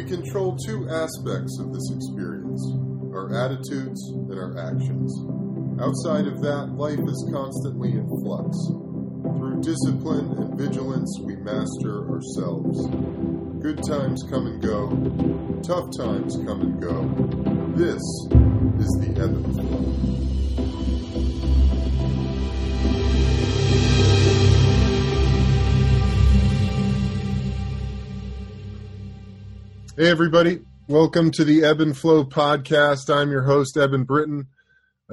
We control two aspects of this experience our attitudes and our actions. Outside of that, life is constantly in flux. Through discipline and vigilance, we master ourselves. Good times come and go, tough times come and go. This is the ebb and flow. Hey, everybody. Welcome to the Eben Flow podcast. I'm your host, Eben Britton.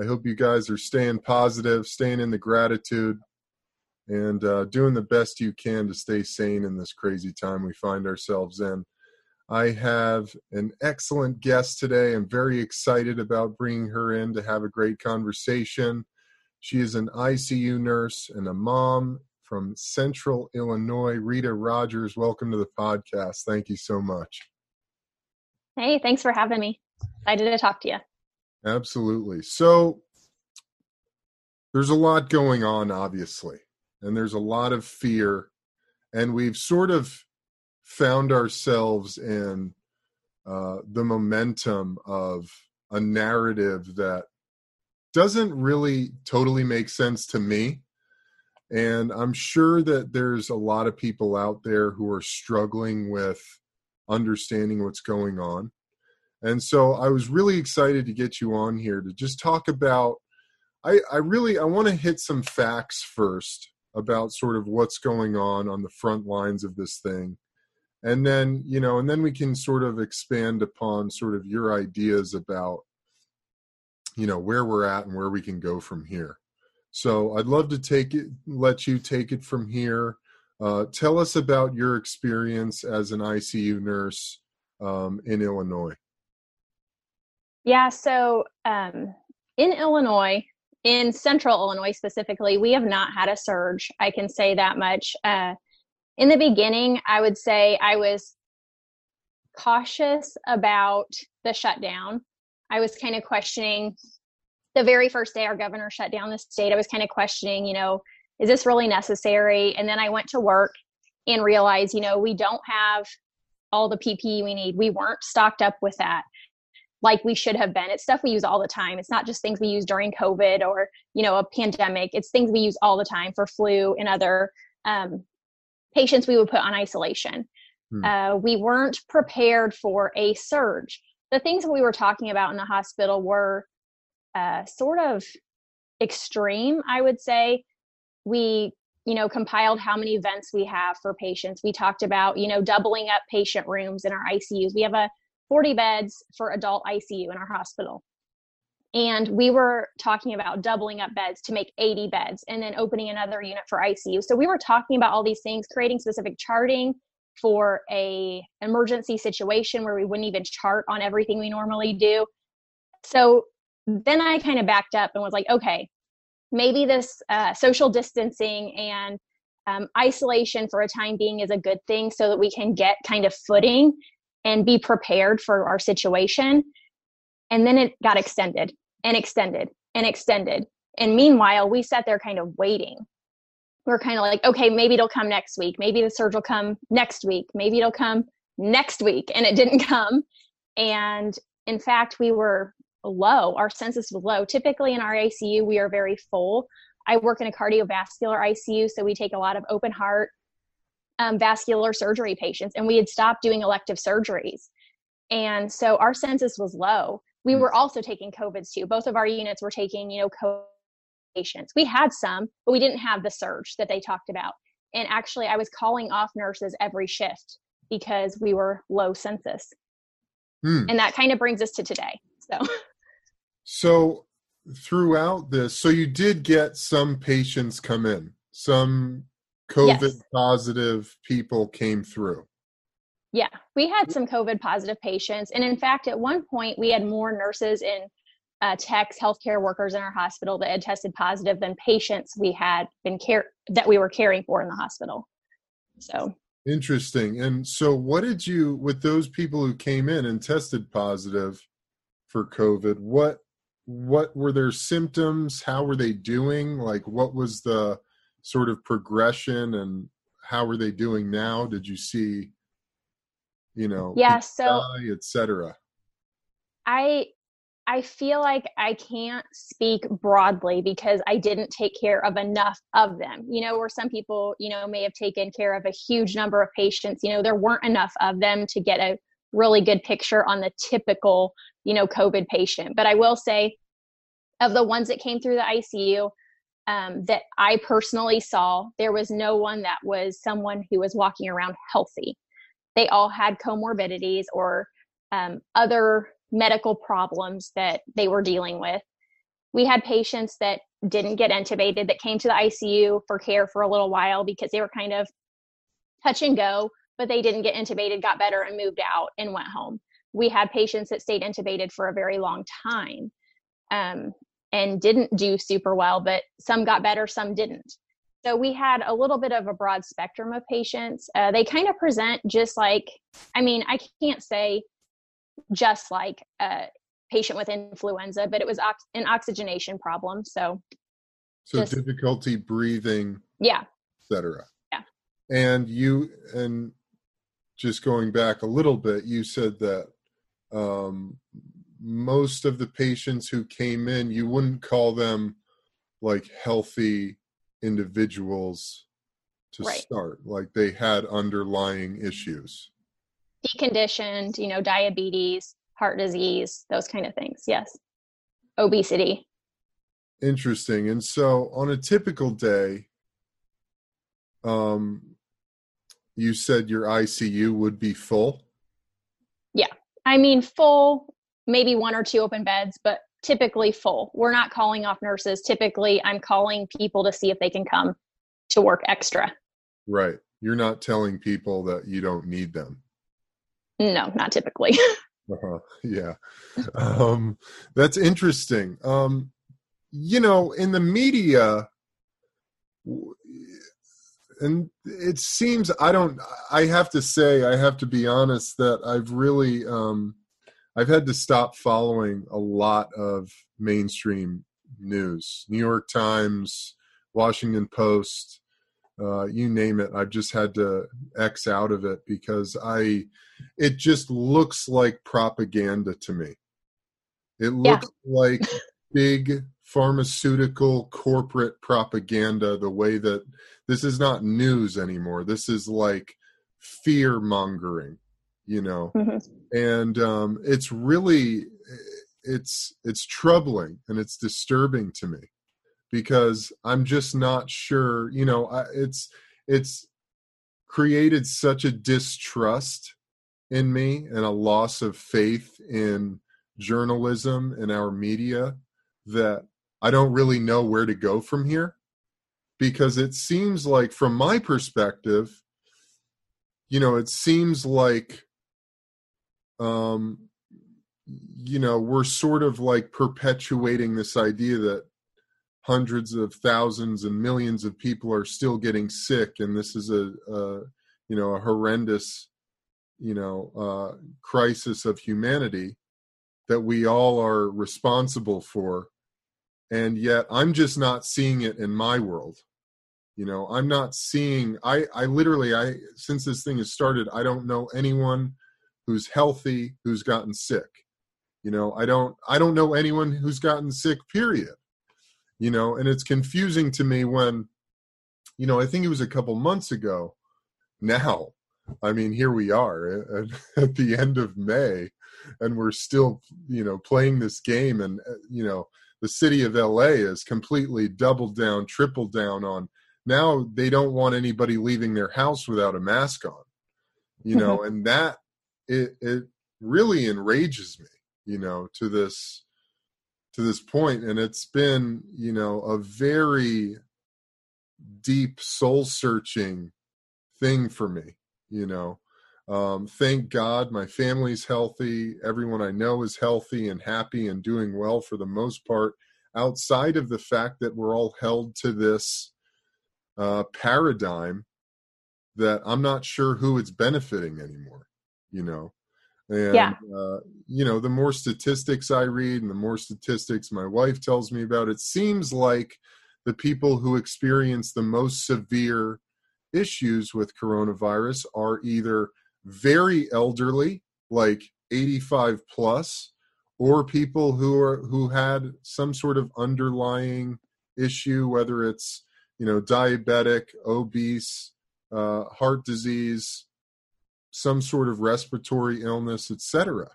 I hope you guys are staying positive, staying in the gratitude, and uh, doing the best you can to stay sane in this crazy time we find ourselves in. I have an excellent guest today. I'm very excited about bringing her in to have a great conversation. She is an ICU nurse and a mom from Central Illinois. Rita Rogers, welcome to the podcast. Thank you so much. Hey, thanks for having me. Excited to talk to you. Absolutely. So there's a lot going on, obviously, and there's a lot of fear, and we've sort of found ourselves in uh, the momentum of a narrative that doesn't really totally make sense to me. And I'm sure that there's a lot of people out there who are struggling with understanding what's going on. And so I was really excited to get you on here to just talk about I, I really I want to hit some facts first about sort of what's going on on the front lines of this thing. And then, you know, and then we can sort of expand upon sort of your ideas about you know where we're at and where we can go from here. So I'd love to take it let you take it from here uh, tell us about your experience as an ICU nurse um, in Illinois. Yeah, so um, in Illinois, in central Illinois specifically, we have not had a surge. I can say that much. Uh, in the beginning, I would say I was cautious about the shutdown. I was kind of questioning the very first day our governor shut down the state. I was kind of questioning, you know, is this really necessary? And then I went to work and realized, you know, we don't have all the PPE we need. We weren't stocked up with that like we should have been. It's stuff we use all the time. It's not just things we use during COVID or, you know, a pandemic. It's things we use all the time for flu and other um, patients we would put on isolation. Hmm. Uh, we weren't prepared for a surge. The things that we were talking about in the hospital were uh, sort of extreme, I would say we you know compiled how many vents we have for patients. We talked about you know doubling up patient rooms in our icus we have a 40 beds for adult icu in our hospital. And we were talking about doubling up beds to make 80 beds and then opening another unit for icu so we were talking about all these things creating specific charting for a emergency situation where we wouldn't even chart on everything we normally do. So then i kind of backed up and was like okay maybe this uh, social distancing and um, isolation for a time being is a good thing so that we can get kind of footing and be prepared for our situation. And then it got extended and extended and extended. And meanwhile, we sat there kind of waiting. We're kind of like, okay, maybe it'll come next week. Maybe the surge will come next week. Maybe it'll come next week. And it didn't come. And in fact, we were low. Our census was low. Typically in our ICU, we are very full. I work in a cardiovascular ICU, so we take a lot of open heart um, vascular surgery patients, and we had stopped doing elective surgeries. And so our census was low. We hmm. were also taking COVIDs too. Both of our units were taking, you know, COVID patients. We had some, but we didn't have the surge that they talked about. And actually, I was calling off nurses every shift because we were low census. Hmm. And that kind of brings us to today. So So throughout this, so you did get some patients come in, some COVID yes. positive people came through. Yeah, we had some COVID positive patients. And in fact, at one point, we had more nurses and uh, techs, healthcare workers in our hospital that had tested positive than patients we had been care that we were caring for in the hospital. So interesting. And so, what did you, with those people who came in and tested positive for COVID, what what were their symptoms? How were they doing? Like what was the sort of progression and how were they doing now? Did you see you know yeah so etc i i feel like i can't speak broadly because i didn't take care of enough of them. You know where some people you know may have taken care of a huge number of patients you know there weren't enough of them to get a really good picture on the typical you know covid patient but i will say of the ones that came through the icu um, that I personally saw, there was no one that was someone who was walking around healthy. They all had comorbidities or um, other medical problems that they were dealing with. We had patients that didn't get intubated that came to the ICU for care for a little while because they were kind of touch and go, but they didn't get intubated, got better, and moved out and went home. We had patients that stayed intubated for a very long time. Um, and didn't do super well, but some got better, some didn't. So we had a little bit of a broad spectrum of patients. Uh, they kind of present just like, I mean, I can't say just like a patient with influenza, but it was ox- an oxygenation problem. So, so just, difficulty breathing, yeah, etc. Yeah. And you, and just going back a little bit, you said that um, most of the patients who came in, you wouldn't call them like healthy individuals to right. start. Like they had underlying issues. Deconditioned, you know, diabetes, heart disease, those kind of things. Yes. Obesity. Interesting. And so on a typical day, um, you said your ICU would be full? Yeah. I mean, full maybe one or two open beds, but typically full. We're not calling off nurses. Typically, I'm calling people to see if they can come to work extra. Right. You're not telling people that you don't need them. No, not typically. uh-huh. Yeah. Um, that's interesting. Um, you know, in the media, and it seems I don't, I have to say, I have to be honest that I've really, um, I've had to stop following a lot of mainstream news, New York Times, Washington Post, uh, you name it. I've just had to X out of it because I, it just looks like propaganda to me. It looks yeah. like big pharmaceutical corporate propaganda. The way that this is not news anymore. This is like fear mongering you know mm-hmm. and um, it's really it's it's troubling and it's disturbing to me because i'm just not sure you know I, it's it's created such a distrust in me and a loss of faith in journalism and our media that I don't really know where to go from here because it seems like from my perspective you know it seems like um, you know, we're sort of like perpetuating this idea that hundreds of thousands and millions of people are still getting sick, and this is a, a you know, a horrendous, you know, uh, crisis of humanity that we all are responsible for. And yet, I'm just not seeing it in my world. You know i'm not seeing i i literally i since this thing has started i don't know anyone who's healthy who's gotten sick. You know i don't i don't know anyone who's gotten sick period. You know and it's confusing to me when you know i think it was a couple months ago now i mean here we are at, at the end of may and we're still you know playing this game and uh, you know the city of la is completely doubled down tripled down on. Now they don't want anybody leaving their house without a mask on you know and that it it really enrages me you know to this to this point. And it's been you know a very deep soul searching thing for me you know um, thank god my family's healthy everyone i know is healthy and happy and doing well for the most part outside of the fact that we're all held to this uh, paradigm that i'm not sure who it's benefiting anymore you know and yeah. uh, you know the more statistics i read and the more statistics my wife tells me about it seems like the people who experience the most severe issues with coronavirus are either very elderly, like 85 plus, or people who are who had some sort of underlying issue, whether it's you know diabetic, obese, uh, heart disease, some sort of respiratory illness, etc.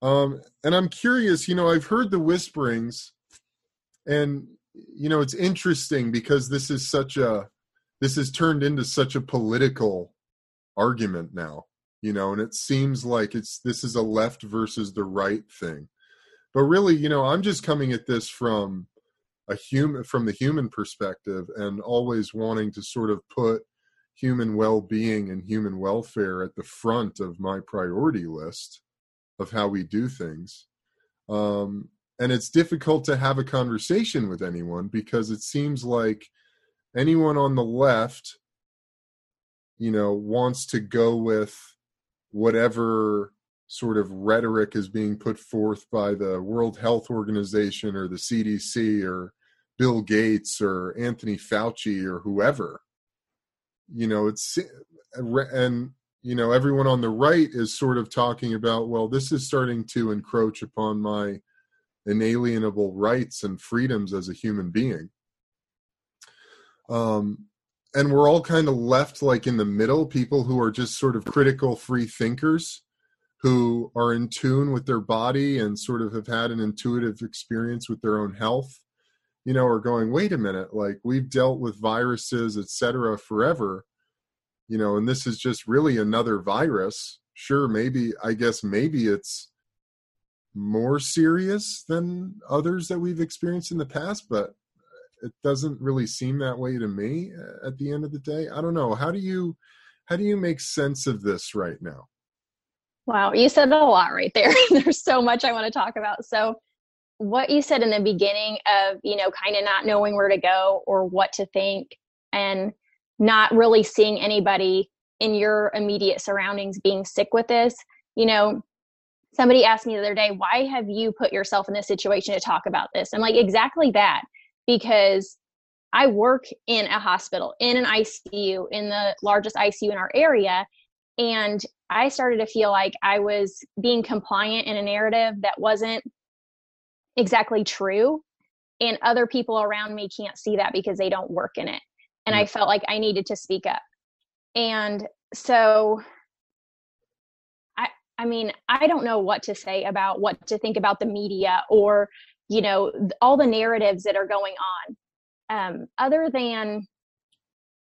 Um, and I'm curious, you know, I've heard the whisperings, and you know, it's interesting because this is such a this has turned into such a political argument now, you know, and it seems like it's this is a left versus the right thing. But really, you know, I'm just coming at this from a human from the human perspective and always wanting to sort of put human well-being and human welfare at the front of my priority list of how we do things um, and it's difficult to have a conversation with anyone because it seems like anyone on the left you know wants to go with whatever sort of rhetoric is being put forth by the World Health Organization or the CDC or Bill Gates or Anthony Fauci or whoever. You know it's and you know everyone on the right is sort of talking about well this is starting to encroach upon my inalienable rights and freedoms as a human being. Um and we're all kind of left like in the middle people who are just sort of critical free thinkers who are in tune with their body and sort of have had an intuitive experience with their own health you know, are going, wait a minute, like we've dealt with viruses, et cetera, forever, you know, and this is just really another virus. Sure, maybe, I guess maybe it's more serious than others that we've experienced in the past, but it doesn't really seem that way to me uh, at the end of the day. I don't know. How do you how do you make sense of this right now? Wow, you said a lot right there. There's so much I want to talk about. So what you said in the beginning of you know kind of not knowing where to go or what to think and not really seeing anybody in your immediate surroundings being sick with this you know somebody asked me the other day why have you put yourself in this situation to talk about this i'm like exactly that because i work in a hospital in an icu in the largest icu in our area and i started to feel like i was being compliant in a narrative that wasn't exactly true and other people around me can't see that because they don't work in it and mm. i felt like i needed to speak up and so i i mean i don't know what to say about what to think about the media or you know all the narratives that are going on um, other than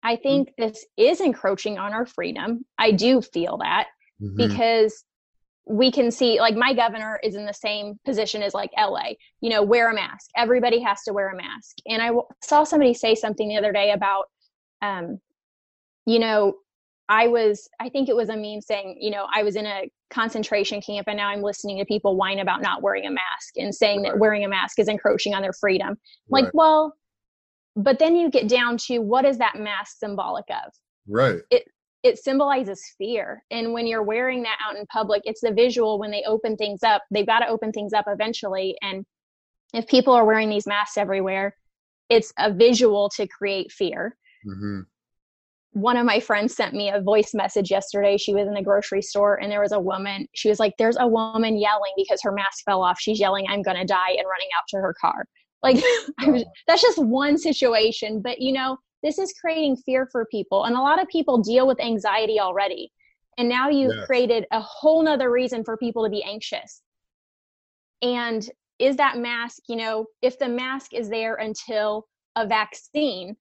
i mm. think this is encroaching on our freedom i do feel that mm-hmm. because we can see like my governor is in the same position as like LA, you know, wear a mask. Everybody has to wear a mask. And I w- saw somebody say something the other day about, um, you know, I was, I think it was a meme saying, you know, I was in a concentration camp and now I'm listening to people whine about not wearing a mask and saying right. that wearing a mask is encroaching on their freedom. Right. Like, well, but then you get down to what is that mask symbolic of? Right. It it symbolizes fear. And when you're wearing that out in public, it's the visual when they open things up. They've got to open things up eventually. And if people are wearing these masks everywhere, it's a visual to create fear. Mm-hmm. One of my friends sent me a voice message yesterday. She was in the grocery store and there was a woman. She was like, There's a woman yelling because her mask fell off. She's yelling, I'm going to die, and running out to her car. Like, was, oh. that's just one situation. But, you know, this is creating fear for people and a lot of people deal with anxiety already and now you've yes. created a whole nother reason for people to be anxious and is that mask you know if the mask is there until a vaccine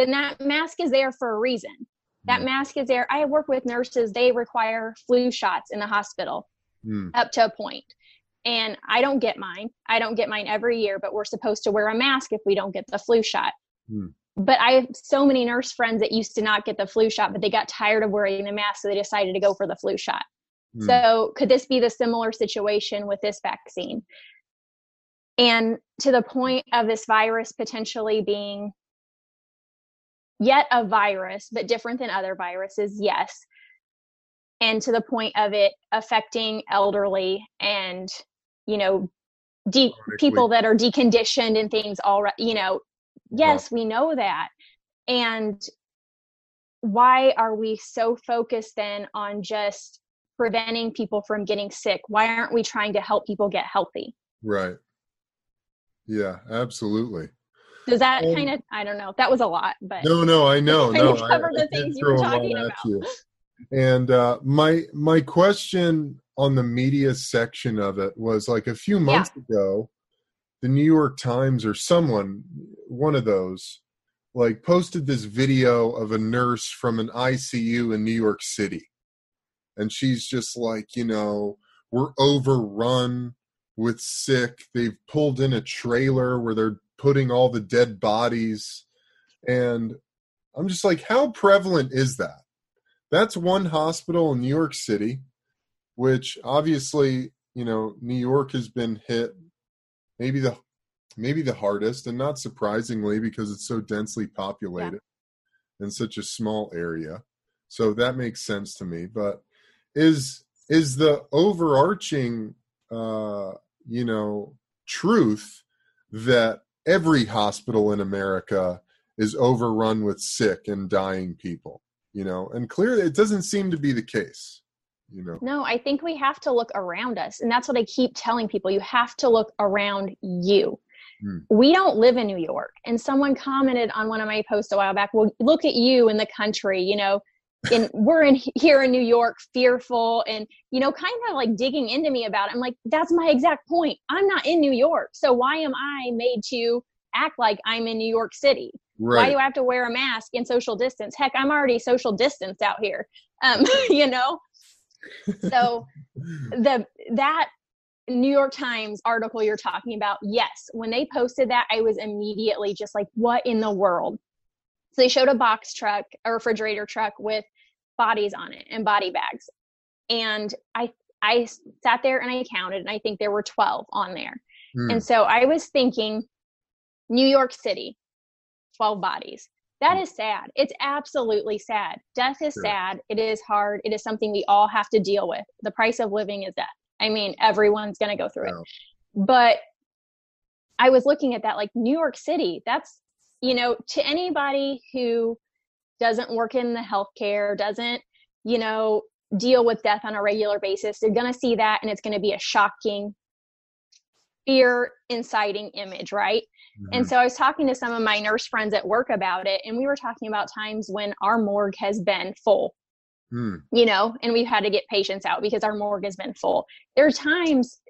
then that mask is there for a reason that mm. mask is there i work with nurses they require flu shots in the hospital mm. up to a point. and i don't get mine i don't get mine every year but we're supposed to wear a mask if we don't get the flu shot mm but I have so many nurse friends that used to not get the flu shot, but they got tired of wearing the mask, so they decided to go for the flu shot. Mm. So, could this be the similar situation with this vaccine? And to the point of this virus potentially being yet a virus, but different than other viruses, yes. And to the point of it affecting elderly and, you know, de- people that are deconditioned and things already, you know, yes we know that and why are we so focused then on just preventing people from getting sick? Why aren't we trying to help people get healthy? Right. Yeah, absolutely. That um, kind of I don't know. That was a lot, but No, no, I know. no, cover the things you were talking about. You. And uh my my question on the media section of it was like a few months yeah. ago, the New York Times or someone, one of those, like posted this video of a nurse from an ICU in New York City. And she's just like, you know, we're overrun with sick. They've pulled in a trailer where they're putting all the dead bodies. And I'm just like, how prevalent is that? That's one hospital in New York City, which obviously, you know, New York has been hit maybe the maybe the hardest and not surprisingly because it's so densely populated yeah. in such a small area so that makes sense to me but is is the overarching uh you know truth that every hospital in america is overrun with sick and dying people you know and clearly it doesn't seem to be the case you know no i think we have to look around us and that's what i keep telling people you have to look around you Mm. We don't live in New York. And someone commented on one of my posts a while back, well, look at you in the country, you know, and we're in here in New York, fearful and, you know, kind of like digging into me about it. I'm like, that's my exact point. I'm not in New York. So why am I made to act like I'm in New York City? Right. Why do I have to wear a mask and social distance? Heck, I'm already social distanced out here. Um, you know? so the that New York Times article you're talking about, yes, when they posted that, I was immediately just like, what in the world? So they showed a box truck, a refrigerator truck with bodies on it and body bags. And I I sat there and I counted and I think there were 12 on there. Mm. And so I was thinking New York City, 12 bodies. That mm. sad. It's absolutely sad. Death is sure. sad. It is hard. It is something we all have to deal with. The price of living is death. I mean, everyone's going to go through it. But I was looking at that like New York City, that's, you know, to anybody who doesn't work in the healthcare, doesn't, you know, deal with death on a regular basis, they're going to see that and it's going to be a shocking, fear inciting image, right? Mm-hmm. And so I was talking to some of my nurse friends at work about it, and we were talking about times when our morgue has been full Hmm. you know, and we've had to get patients out because our morgue has been full. There are times,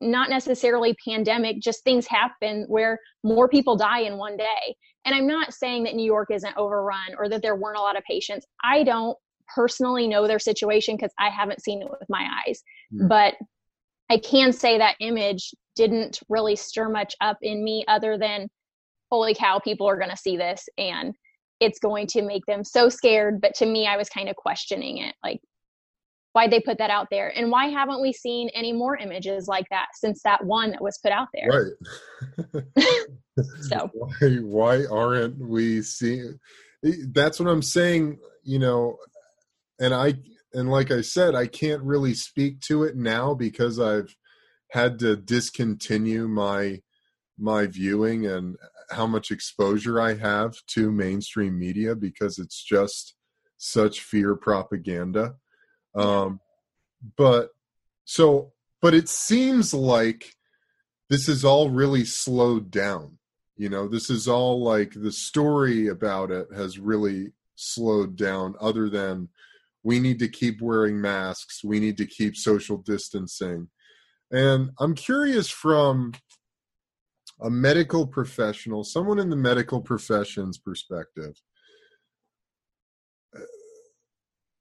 not necessarily pandemic, just things happen where more people die in one day. And I'm not saying that New York isn't overrun or that there weren't a lot of patients. I don't personally know their situation because I haven't seen it with my eyes. Hmm. But I can say that image didn't really stir much up in me other than, holy cow, people are going to see this. And it's going to make them so scared. But to me, I was kind of questioning it like, why they put that out there and why haven't we seen any more images like that since that one that was put out there? Right. So. Why, why aren't we seeing eh, that's what i'm saying you know and i and like i said i can't really speak to it now because i've had to discontinue my my viewing and how much exposure I have to mainstream media because it's just such fear propaganda. Um, but so, but it seems like this is all really slowed down. You know, this is all like the story about it has really slowed down, other than we need to keep wearing masks, we need to keep social distancing. And I'm curious from a medical professional, someone in the medical profession's perspective,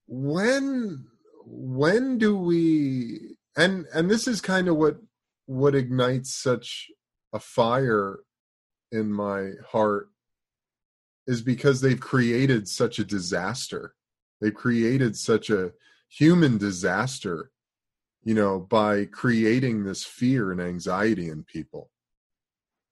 when when do we and and this is kind of what what ignites such a fire in my heart is because they've created such a disaster. They've created such a human disaster you know by creating this fear and anxiety in people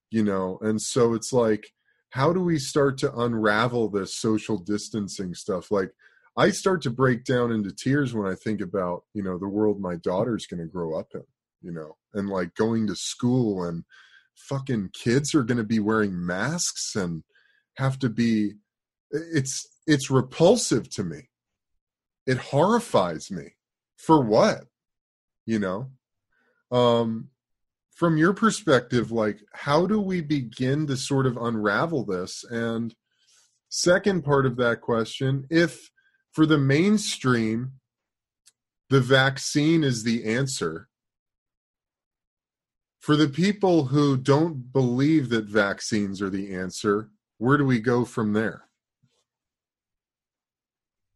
you know? And so it's like how do we start to unravel this social distancing stuff? Like i start to break down into tears when i think about you know the world my daughter's going to grow up in you know and like going to school and fucking kids are going to be wearing masks and have to be it's it's repulsive to me. It horrifies me. For what? You know? Um from your perspective like how do we begin to sort of unravel this? And second part of that question if for the mainstream the vaccine is the answer for the people who don't believe that vaccines are the answer where do we go from there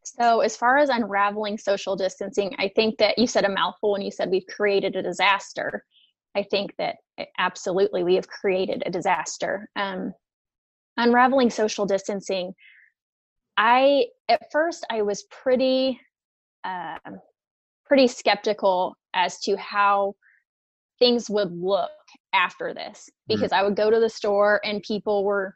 so, as far as unraveling social distancing, I think that you said a mouthful when you said we've created a disaster. I think that eh, absolutely we have created a disaster. Um, unraveling social distancing, I at first I was pretty, uh, pretty skeptical as to how things would look after this mm-hmm. because mm-hmm. I would go to the store and people were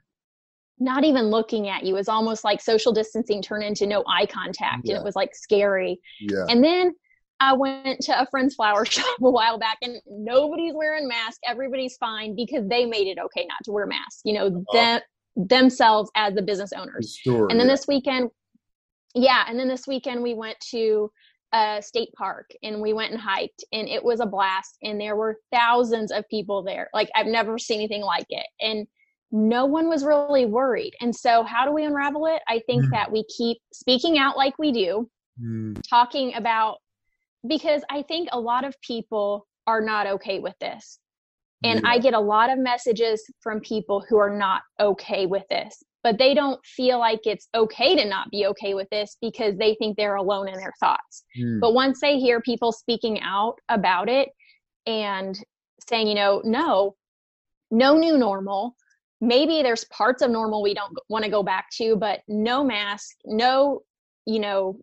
not even looking at you. It was almost like social distancing turned into no eye contact yeah. and it was like scary. Yeah. And then I went to a friend's flower shop a while back and nobody's wearing masks. Everybody's fine because they made it okay not to wear masks, you know, uh-huh. them, themselves as the business owners. Sure, and then yeah. this weekend, yeah. And then this weekend we went to a state park and we went and hiked and it was a blast and there were thousands of people there. Like I've never seen anything like it. And no one was really worried. And so, how do we unravel it? I think mm. that we keep speaking out like we do, mm. talking about, because I think a lot of people are not okay with this. And yeah. I get a lot of messages from people who are not okay with this, but they don't feel like it's okay to not be okay with this because they think they're alone in their thoughts. Mm. But once they hear people speaking out about it and saying, you know, no, no new normal, maybe there's parts of normal we don't want to go back to but no mask no you know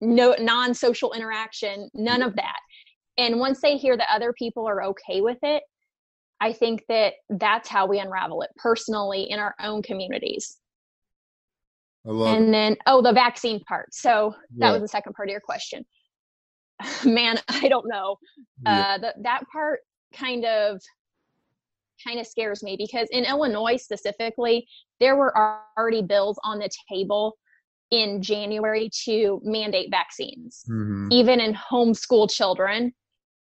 no non-social interaction none of that and once they hear that other people are okay with it i think that that's how we unravel it personally in our own communities. And then oh the vaccine part. So that was the second part of your question. Man i don't know. Yeah. uh the, that part kind of kind of scares me because in Illinois specifically, there were already bills on the table in January to mandate vaccines, mm-hmm. even in homeschool children,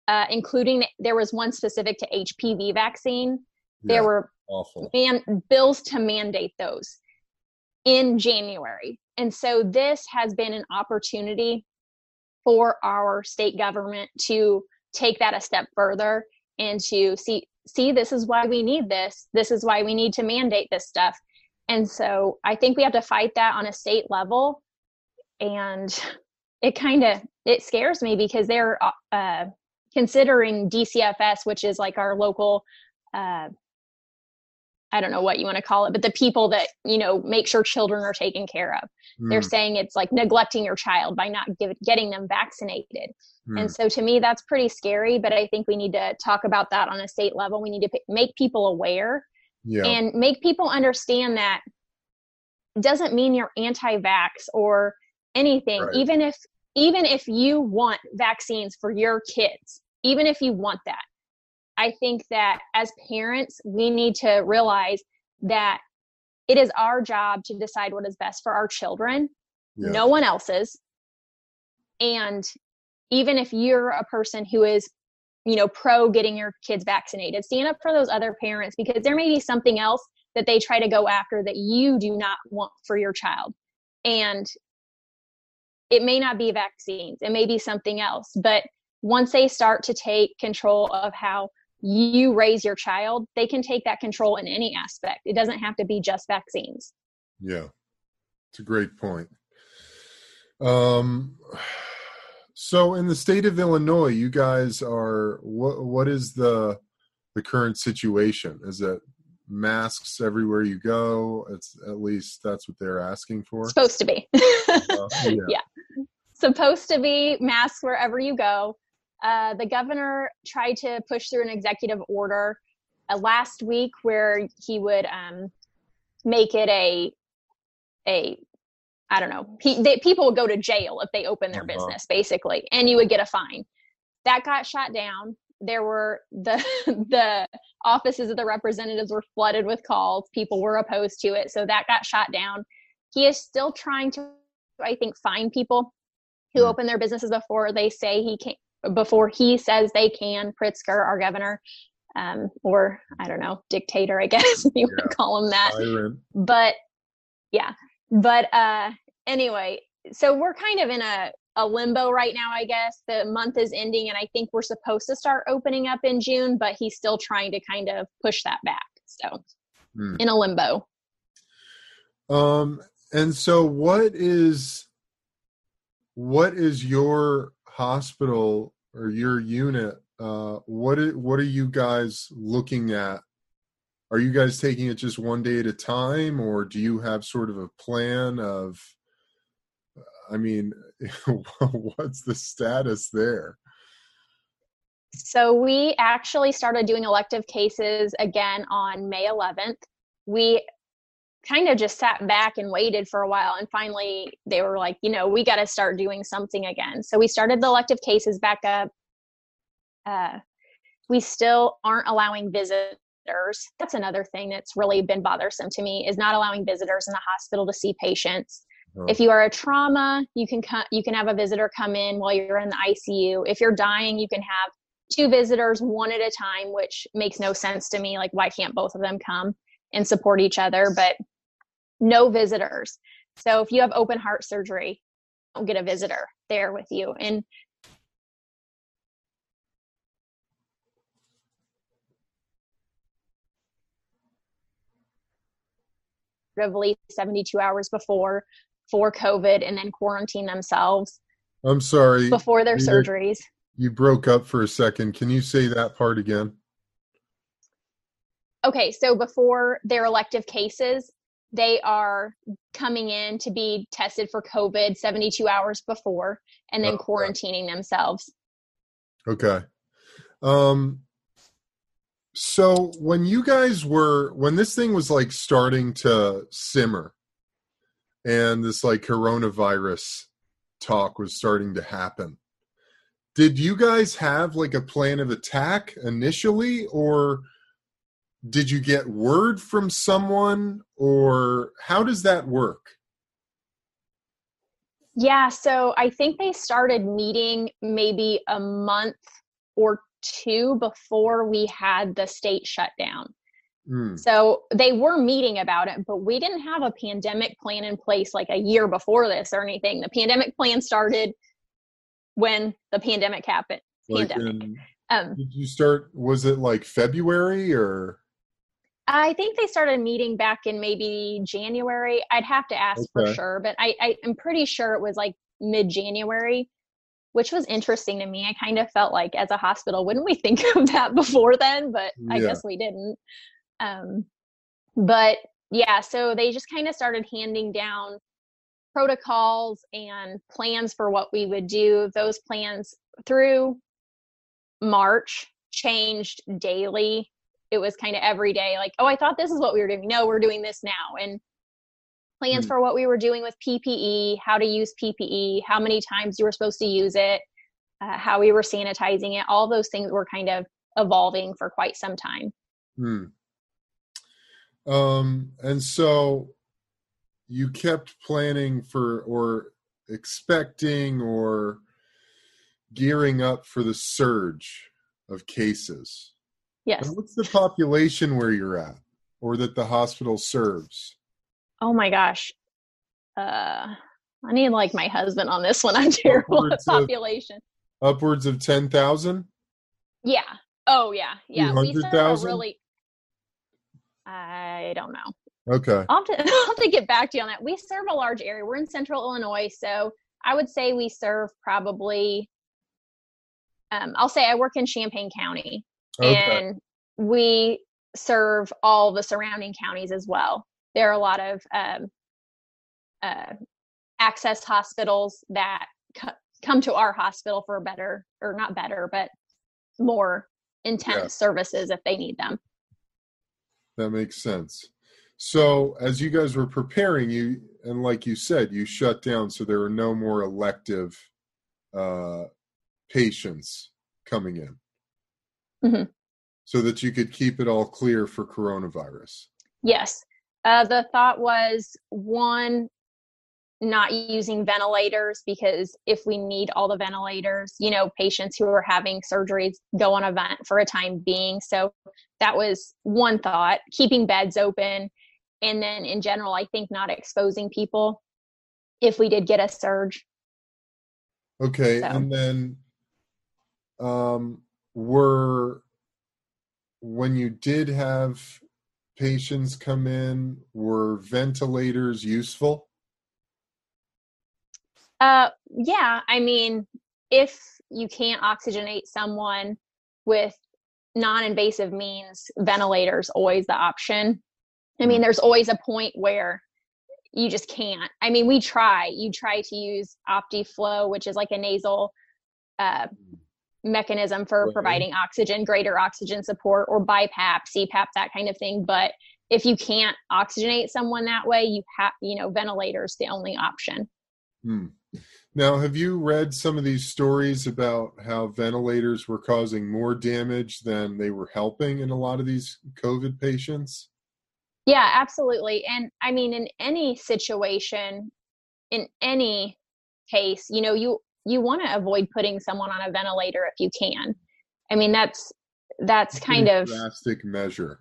uh, including there was one specific to HPV vaccine. Yeah, there were awful. Man, bills to mandate those in January. And so this has been an opportunity for our state government to take that a step further and to see see this is why we need this this is why we need to mandate this stuff and so i think we have to fight that on a state level and it kind of it scares me because they're uh, considering dcfs which is like our local uh, I don't know what you want to call it, but the people that, you know, make sure children are taken care of. Mm. They're saying it's like neglecting your child by not give, getting them vaccinated. Mm. And so to me, that's pretty scary, but I think we need to talk about that on a state level. We need to p- make people aware yeah. and make people understand that doesn't mean you're anti-vax or anything. Right. Even if, even if you want vaccines for your kids, even if you want that, I think that as parents, we need to realize that it is our job to decide what is best for our children, yeah. no one else's. And even if you're a person who is, you know, pro getting your kids vaccinated, stand up for those other parents because there may be something else that they try to go after that you do not want for your child. And it may not be vaccines, it may be something else. But once they start to take control of how you raise your child, they can take that control in any aspect. It doesn't have to be just vaccines. Yeah. It's a great point. Um so in the state of Illinois, you guys are what what is the the current situation? Is it masks everywhere you go? It's at least that's what they're asking for. Supposed to be. uh, yeah. yeah. Supposed to be masks wherever you go. Uh, the governor tried to push through an executive order uh, last week where he would um, make it a a I don't know. He, they, people would go to jail if they open their uh-huh. business, basically, and you would get a fine. That got shot down. There were the the offices of the representatives were flooded with calls. People were opposed to it, so that got shot down. he is still trying to, I think, find people who Mm. open their businesses before they say he can, before he says they can. Pritzker, our governor, um, or I don't know, dictator, I guess if you want to call him that but yeah but uh anyway so we're kind of in a, a limbo right now i guess the month is ending and i think we're supposed to start opening up in june but he's still trying to kind of push that back so Hmm. in a limbo Um, and so what is what is your hospital or your unit? Uh, what what are you guys looking at? Are you guys taking it just one day at a time, or do you have sort of a plan of? I mean, what's the status there? so we actually started doing elective cases again on may 11th we kind of just sat back and waited for a while and finally they were like you know we got to start doing something again. So we started the elective cases back up. Uh, we still aren't allowing visitors. That's another thing that's really been bothersome to me is not allowing visitors in the hospital to see patients. Oh, if you are a trauma you can come you can have a visitor come in while you're in the icu if you're dying you can have two visitors one at a time which makes no sense to me like why can't both of them come and support each other? But no visitors so if you have open heart surgery don't get a visitor there with you and relatively 72 hours before for covid and then quarantine themselves I'm sorry, before their You're- surgeries you broke up for a second. Can you say that part again? okay so before their elective cases they are coming in to be tested for covid 72 hours before and then Okay. quarantining themselves Okay. Um so when you guys were when this thing was like starting to simmer and this like coronavirus talk was starting to happen did you guys have like a plan of attack initially or did you get word from someone or how does that work yeah so i think they started meeting maybe a month or two before we had the state shut down Hmm, So they were meeting about it, but we didn't have a pandemic plan in place like a year before this or anything. The pandemic plan started when the pandemic happened. like Pandemic. in, Um, did you start was it like february or I think they started meeting back in maybe January. I'd have to ask for sure, but I, I am pretty sure it was like mid January, which was interesting to me. I kind of felt like as a hospital, wouldn't we think of that before then? But I guess we didn't. Um, but yeah, so they just kind of started handing down protocols and plans for what we would do. Those plans through March changed daily. It was kind of every day, like, oh, I thought this is what we were doing. No, we're doing this now. And plans Hmm. for what we were doing with PPE, how to use PPE, how many times you were supposed to use it, uh, how we were sanitizing it. All those things were kind of evolving for quite some time. Hmm. Um, and so you kept planning for or expecting or gearing up for the surge of cases. Yes. And what's the population where you're at or that the hospital serves? Oh my gosh. Uh, I need like my husband on this one. I'm terrible at Upwards of- population. Upwards of 10,000? Yeah. Oh yeah. Yeah. We serve a 200,000? really. I don't know. Okay. I'll have, to, I'll have to get back to you on that. We serve a large area. We're in central Illinois, so I would say we serve probably. Um, I'll say I work in Champaign County, Okay. and we serve all the surrounding counties as well. There are a lot of um, uh, access hospitals that co- come to our hospital for better, or not better, but more intense Yeah. services if they need them. That makes sense. So, as you guys were preparing, you and like you said, you shut down, so there were no more elective uh, patients coming in, Mhm. so that you could keep it all clear for coronavirus. Yes. Uh, the thought was one, not using ventilators because if we need all the ventilators, you know, patients who are having surgeries go on a vent for a time being. So that was one thought, keeping beds open. And then in general, I think not exposing people if we did get a surge. Okay. So. And then um, were, when you did have patients come in, were ventilators useful? Uh, yeah. I mean, if you can't oxygenate someone with non-invasive means, ventilators always the option. I mean, mm. there's always a point where you just can't. I mean, we try. You try to use OptiFlow, which is like a nasal uh, mechanism for providing oxygen, greater oxygen support, or BiPAP, CPAP, that kind of thing. But if you can't oxygenate someone that way, you have, you know, ventilators the only option. Hmm. Now, have you read some of these stories about how ventilators were causing more damage than they were helping in a lot of these COVID patients? Yeah, absolutely. And I mean, in any situation, in any case, you know, you you want to avoid putting someone on a ventilator if you can. I mean, that's that's kind of drastic measure.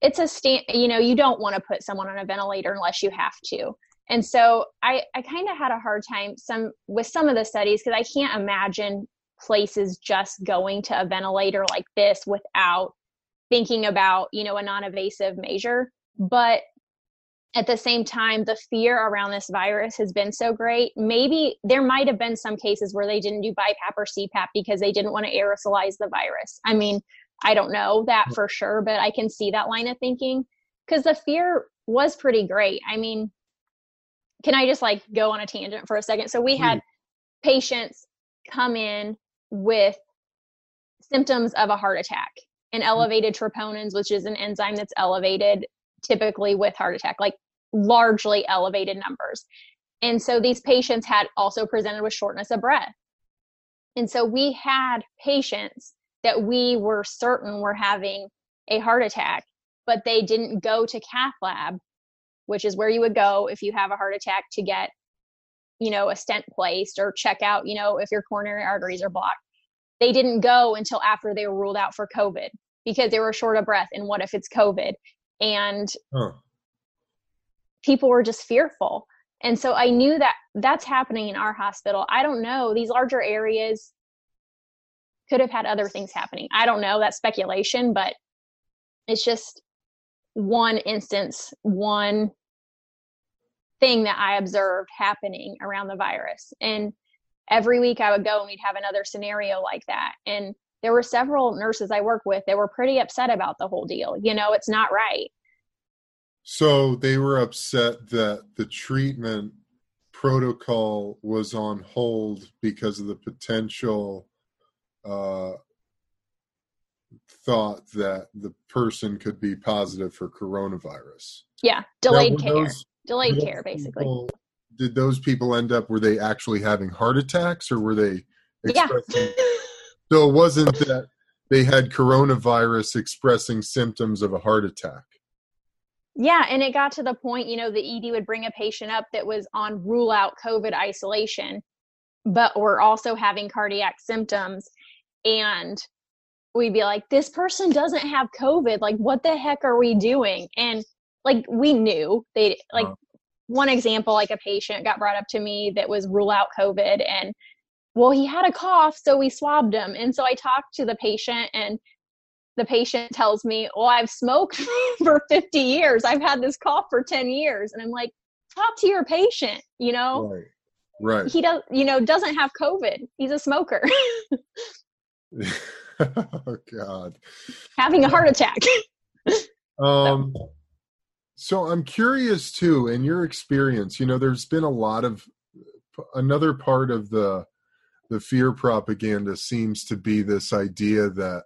It's a stand. You know, you don't want to put someone on a ventilator unless you have to and so i i kind of had a hard time some with some of the studies because i can't imagine places just going to a ventilator like this without thinking about you know a non-invasive measure but at the same time the fear around this virus has been so great. Maybe there might have been some cases where they didn't do bipap or cpap because they didn't want to aerosolize the virus. I mean i don't know that for sure but i can see that line of thinking because the fear was pretty great. I mean can I just like go on a tangent for a second? So we had patients come in with symptoms of a heart attack and mm-hmm. elevated troponins, which is an enzyme that's elevated typically with heart attack, like largely elevated numbers. And so these patients had also presented with shortness of breath. And so we had patients that we were certain were having a heart attack, but they didn't go to cath lab which is where you would go if you have a heart attack to get, you know, a stent placed or check out, you know, if your coronary arteries are blocked. They didn't go until after they were ruled out for COVID because they were short of breath. And what if it's COVID? And huh. people were just fearful. And so I knew that that's happening in our hospital. I don't know. These larger areas could have had other things happening. I don't know. That's speculation, but it's just one instance, one thing that I observed happening around the virus. And every week I would go and we'd have another scenario like that. And there were several nurses I work with that were pretty upset about the whole deal. You know, it's not right. So they were upset that the treatment protocol was on hold because of the potential uh, thought that the person could be positive for coronavirus. Yeah, delayed care. Those, delayed care basically people, did those people end up were they actually having heart attacks or were they expressing yeah. So it wasn't that they had coronavirus expressing symptoms of a heart attack. Yeah and it got to the point you know the ed would bring a patient up that was on rule out covid isolation but were also having cardiac symptoms. And we'd be like this person doesn't have covid. Like what the heck are we doing? And like we knew they like one example like a patient got brought up to me that was rule out covid and well he had a cough so we swabbed him. And so i talked to the patient and the patient tells me well i've smoked for 50 years. I've had this cough for 10 years. And i'm like talk to your patient you know? Right. Right. He does you know doesn't have covid. He's a smoker. Oh god. Having a heart attack. Um so. So I'm curious too, in your experience, you know, there's been a lot of another part of the the fear propaganda seems to be this idea that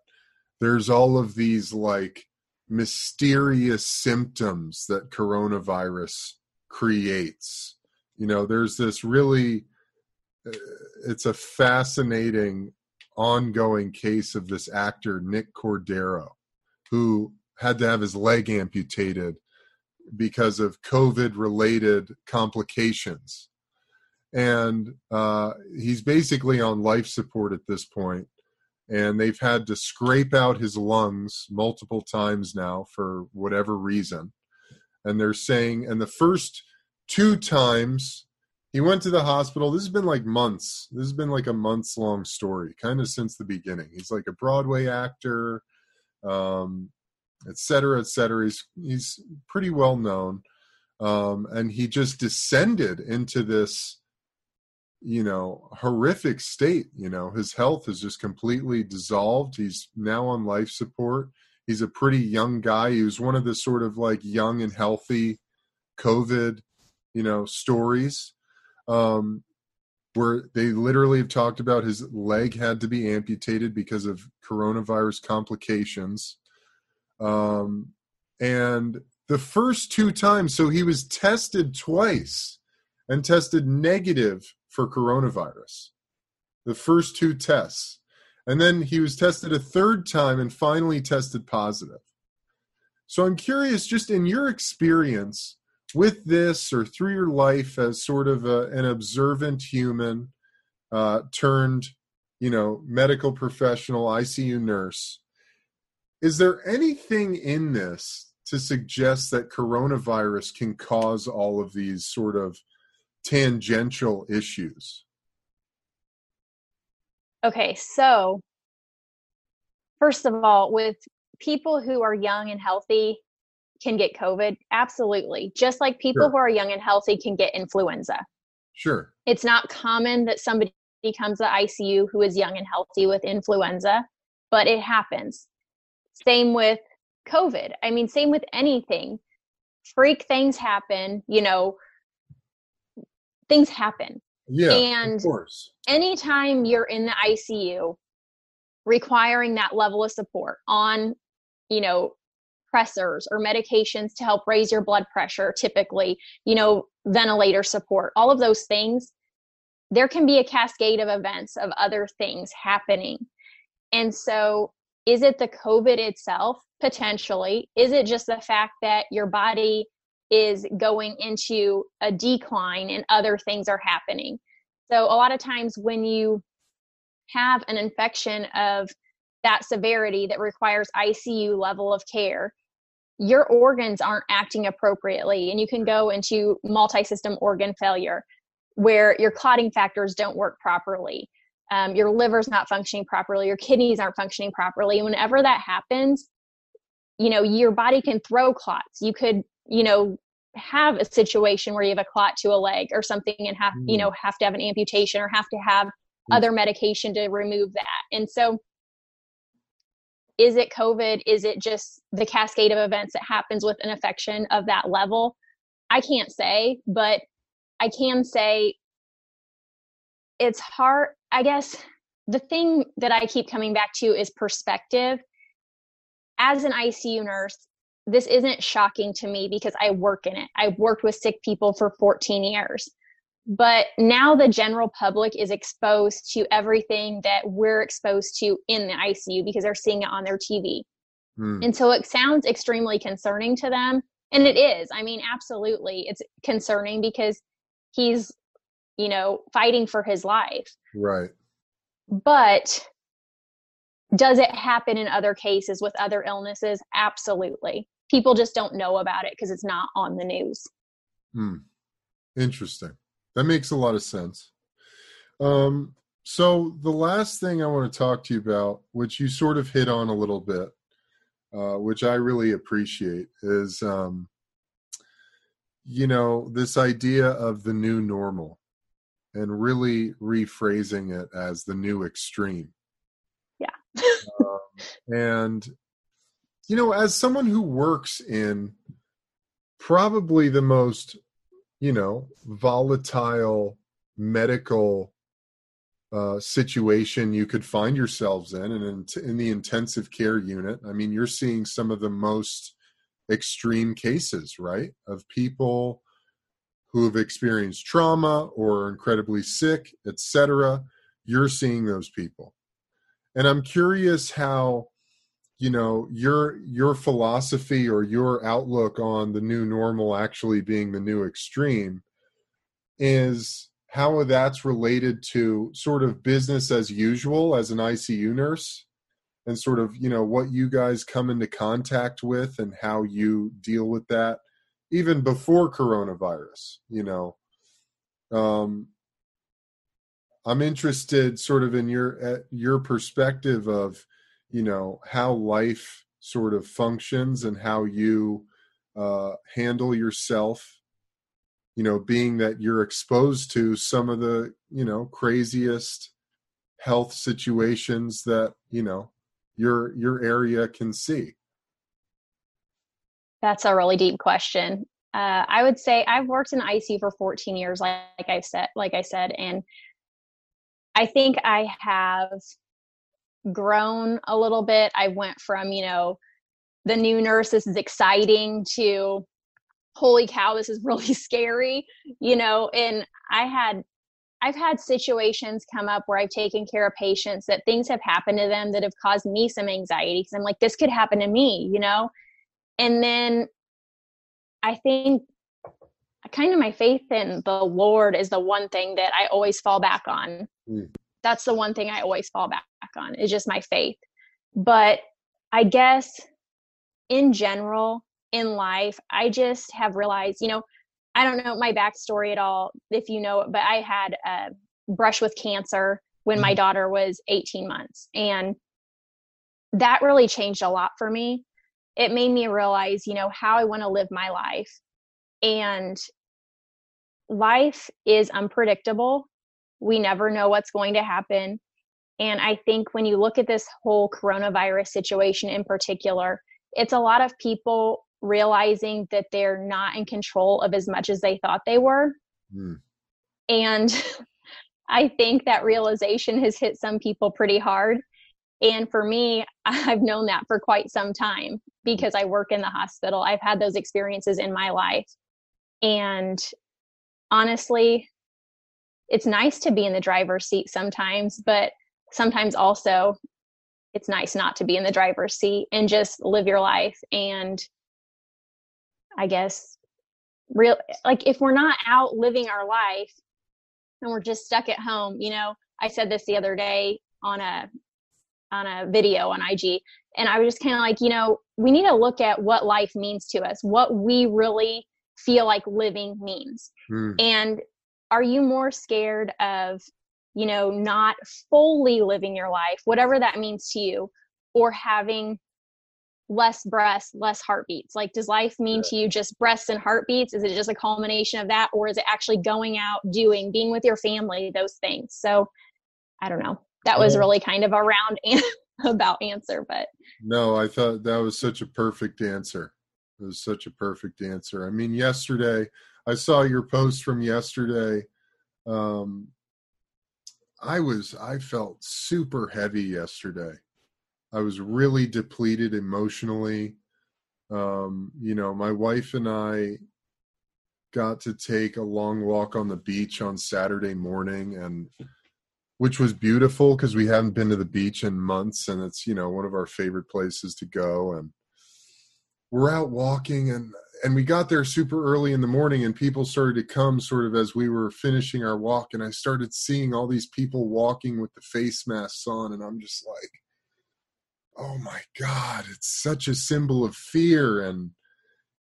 there's all of these like mysterious symptoms that coronavirus creates. You know, there's this really uh, it's a fascinating ongoing case of this actor Nick Cordero who had to have his leg amputated because of COVID related complications. And uh, he's basically on life support at this point. And they've had to scrape out his lungs multiple times now for whatever reason. And they're saying and the first two times he went to the hospital this has been like months. This has been like a months long story kind of since the beginning. He's like a broadway actor um et cetera et cetera. He's he's pretty well known. Um and he just descended into this you know horrific state you know his health is just completely dissolved. He's now on life support. He's a pretty young guy. He was one of the sort of like young and healthy covid you know stories um where they literally have talked about his leg had to be amputated because of coronavirus complications. Um and the first two times so he was tested twice and tested negative for coronavirus. The first two tests. And then he was tested a third time and finally tested positive. So I'm curious, just in your experience with this or through your life as sort of a, an observant human uh, turned, you know, medical professional, ICU nurse, is there anything in this to suggest that coronavirus can cause all of these sort of tangential issues? Okay, so first of all, with people who are young and healthy can get COVID, absolutely. Just like people sure. who are young and healthy can get influenza. Sure. It's not common that somebody comes to ICU who is young and healthy with influenza, but it happens. Same with COVID. I mean, same with anything. Freak things happen, you know, things happen. Yeah. And of course. anytime you're in the ICU requiring that level of support on, you know, pressors or medications to help raise your blood pressure, typically, you know, ventilator support, all of those things, there can be a cascade of events of other things happening. And so, is it the COVID itself? Potentially. Is it just the fact that your body is going into a decline and other things are happening. So, a lot of times when you have an infection of that severity that requires ICU level of care, your organs aren't acting appropriately, and you can go into multi system organ failure where your clotting factors don't work properly. Um, your liver's not functioning properly, your kidneys aren't functioning properly. Whenever that happens, you know, your body can throw clots. You could you know have a situation where you have a clot to a leg or something and have mm. you know have to have an amputation or have to have mm. other medication to remove that and so is it covid is it just the cascade of events that happens with an infection of that level i can't say but i can say it's hard i guess the thing that i keep coming back to is perspective as an icu nurse this isn't shocking to me because I work in it. I've worked with sick people for 14 years. But now the general public is exposed to everything that we're exposed to in the ICU because they're seeing it on their TV. Mm. And so it sounds extremely concerning to them. And it is. I mean, absolutely. It's concerning because he's, you know, fighting for his life. Right. But does it happen in other cases with other illnesses? Absolutely people just don't know about it because it's not on the news. Hmm. Interesting. That makes a lot of sense. Um, so the last thing I want to talk to you about, which you sort of hit on a little bit, uh, which I really appreciate, is um, you know this idea of the new normal, and really rephrasing it as the new extreme. Yeah. um, and you know, as someone who works in probably the most, you know, volatile medical uh, situation you could find yourselves in, and in, in the intensive care unit, I mean, you're seeing some of the most extreme cases, right, of people who have experienced trauma or are incredibly sick, etc. You're seeing those people, and I'm curious how you know your your philosophy or your outlook on the new normal actually being the new extreme is how that's related to sort of business as usual as an ICU nurse and sort of, you know, what you guys come into contact with and how you deal with that even before coronavirus, you know. Um I'm interested sort of in your your perspective of, you know, how life sort of functions and how you uh handle yourself you know being that you're exposed to some of the you know craziest health situations that you know your your area can see. That's a really deep question. Uh, i would say i've worked in icu for 14 years like, like i said like i said and i think i have grown a little bit. I went from you know the new nurse this is exciting to holy cow this is really scary you know? And i had i've had situations come up where i've taken care of patients that things have happened to them that have caused me some anxiety because i'm like this could happen to me you know? And then i think kind of my faith in the lord is the one thing that i always fall back on. Mm. That's the one thing i always fall back on is just my faith but i guess in general in life, I just have realized, you know, I don't know my backstory at all, if you know it, but I had a brush with cancer when my mm-hmm. daughter was 18 months. And that really changed a lot for me. It made me realize, you know, how I want to live my life. And life is unpredictable. We never know what's going to happen. And I think when you look at this whole coronavirus situation in particular, it's a lot of people realizing that they're not in control of as much as they thought they were. Mm. And I think that realization has hit some people pretty hard. And for me, I've known that for quite some time because I work in the hospital. I've had those experiences in my life. And honestly, it's nice to be in the driver's seat sometimes, but sometimes also it's nice not to be in the driver's seat and just live your life and I guess, real like if we're not out living our life and we're just stuck at home, you know, I said this the other day on a on a video on IG and I was just kind of like, you know, we need to look at what life means to us, what we really feel like living means. Mm. And are you more scared of, you know, not fully living your life, whatever that means to you, or having less breaths, less heartbeats? Like, does life mean yeah. to you just breasts and heartbeats? Is it just a culmination of that? Or is it actually going out, doing, being with your family, those things? So I don't know. That was oh. really kind of a round about answer, but. No, I thought that was such a perfect answer. It was such a perfect answer. I mean, yesterday, I saw your post from yesterday. Um, I was, I felt super heavy yesterday I was really depleted emotionally. Um, you know, my wife and I got to take a long walk on the beach on Saturday morning and which was beautiful because we haven't been to the beach in months and it's, you know, one of our favorite places to go and we're out walking and and we got there super early in the morning and people started to come sort of as we were finishing our walk and I started seeing all these people walking with the face masks on and I'm just like oh my god it's such a symbol of fear and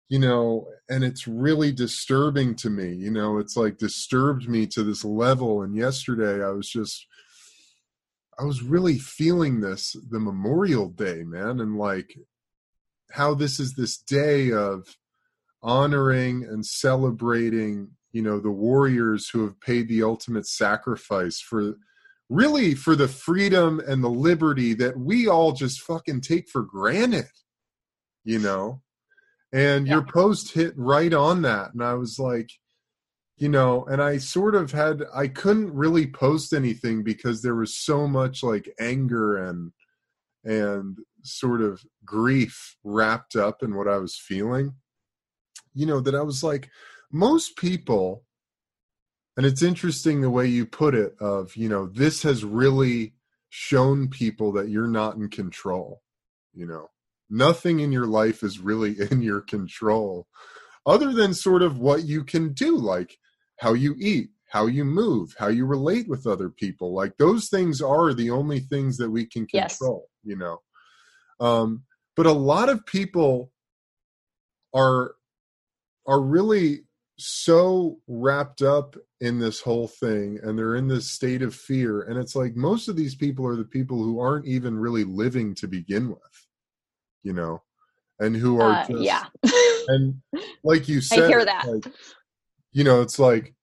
you know and it's really disturbing to me you know it's like disturbed me to this level and yesterday i was just i was really feeling this the memorial day man and like how this is this day of honoring and celebrating you know the warriors who have paid the ultimate sacrifice for really for the freedom and the liberty that we all just fucking take for granted, you know? And yeah. your post hit right on that. And I was like, you know, and I sort of had, I couldn't really post anything because there was so much like anger and, and sort of grief wrapped up in what I was feeling, you know, that I was like, most people and it's interesting the way you put it of you know this has really shown people that you're not in control you know nothing in your life is really in your control other than sort of what you can do like how you eat how you move, how you relate with other people. Like those things are the only things that we can control, yes. you know. Um, but a lot of people are are really so wrapped up in this whole thing and they're in this state of fear and it's like most of these people are the people who aren't even really living to begin with you know and who are uh, just, yeah. and like you said i hear that. like, you know it's like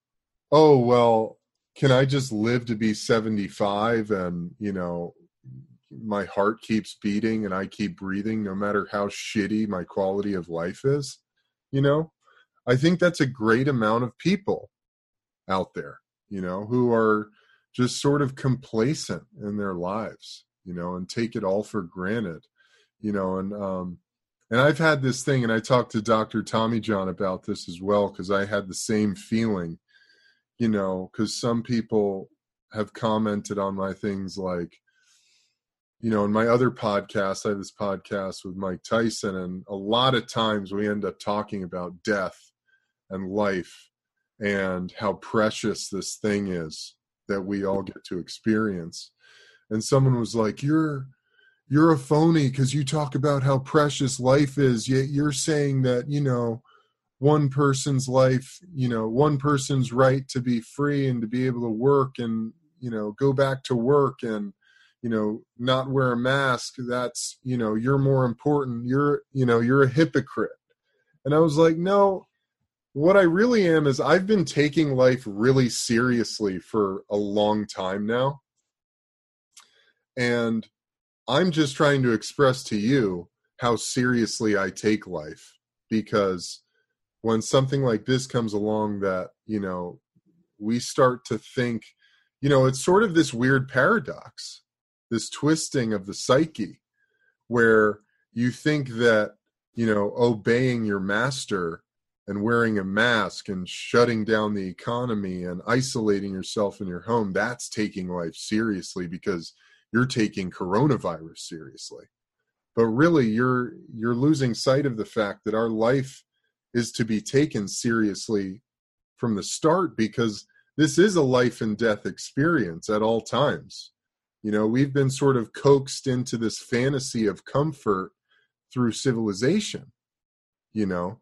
oh well can i just live to be 75 and you know my heart keeps beating and i keep breathing no matter how shitty my quality of life is? You know i think that's a great amount of people out there you know who are just sort of complacent in their lives you know and take it all for granted you know and um and i've had this thing and i talked to dr tommy john about this as well because i had the same feeling you know because some people have commented on my things like you know in my other podcast i have this podcast with mike tyson and a lot of times we end up talking about death and life and how precious this thing is that we all get to experience. And someone was like you're you're a phony because you talk about how precious life is yet you're saying that you know one person's life you know one person's right to be free and to be able to work and you know go back to work and you know not wear a mask that's you know you're more important. You're you know you're a hypocrite. And i was like no what i really am is i've been taking life really seriously for a long time now. And I'm just trying to express to you how seriously I take life because when something like this comes along that, you know, we start to think, you know, it's sort of this weird paradox, this twisting of the psyche where you think that, you know, obeying your master and wearing a mask and shutting down the economy and isolating yourself in your home, that's taking life seriously because you're taking coronavirus seriously. But really you're you're losing sight of the fact that our life is to be taken seriously from the start because this is a life and death experience at all times. You know we've been sort of coaxed into this fantasy of comfort through civilization you know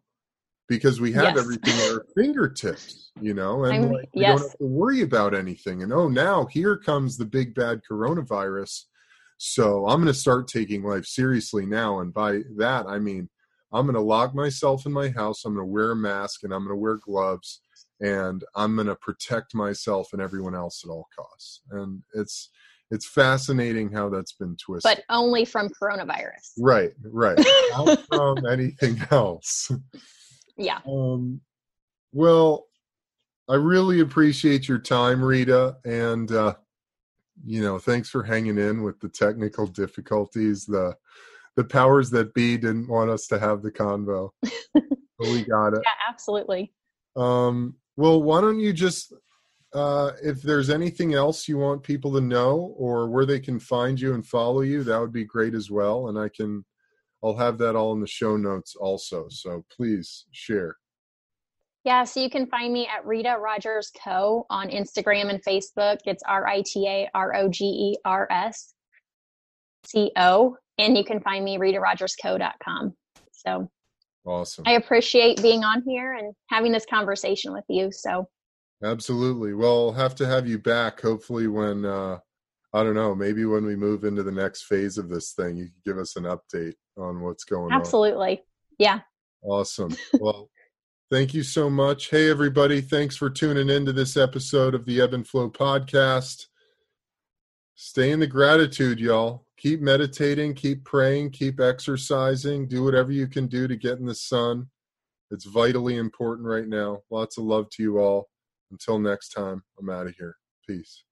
because we have yes. everything at our fingertips, you know, and like, we yes. don't have to worry about anything. And oh, now here comes the big bad coronavirus. So I'm going to start taking life seriously now. And by that, I mean, I'm going to lock myself in my house. I'm going to wear a mask and I'm going to wear gloves and I'm going to protect myself and everyone else at all costs. And it's, it's fascinating how that's been twisted. But only from coronavirus. Right, right. Not from anything else. Yeah. Um, well, I really appreciate your time, Rita, and uh, you know, thanks for hanging in with the technical difficulties. The the powers that be didn't want us to have the convo, but we got it. Yeah, absolutely. Um, well, why don't you just, uh, if there's anything else you want people to know or where they can find you and follow you, that would be great as well. And I can I'll have that all in the show notes also. So please share. Yeah, so you can find me at Rita Rogers Co. on Instagram and Facebook. It's R I T A R O G E R S C O. And you can find me ritarogersco.com. So awesome. I appreciate being on here and having this conversation with you. So absolutely. Well, I'll have to have you back hopefully when uh I don't know, maybe when we move into the next phase of this thing, you can give us an update on what's going Absolutely. on. Absolutely. Yeah. Awesome. Well, thank you so much. Hey, everybody. Thanks for tuning in to this episode of the Eben Flow podcast. Stay in the gratitude, y'all. Keep meditating, keep praying, keep exercising, do whatever you can do to get in the sun. It's vitally important right now. Lots of love to you all. Until next time, I'm out of here. Peace.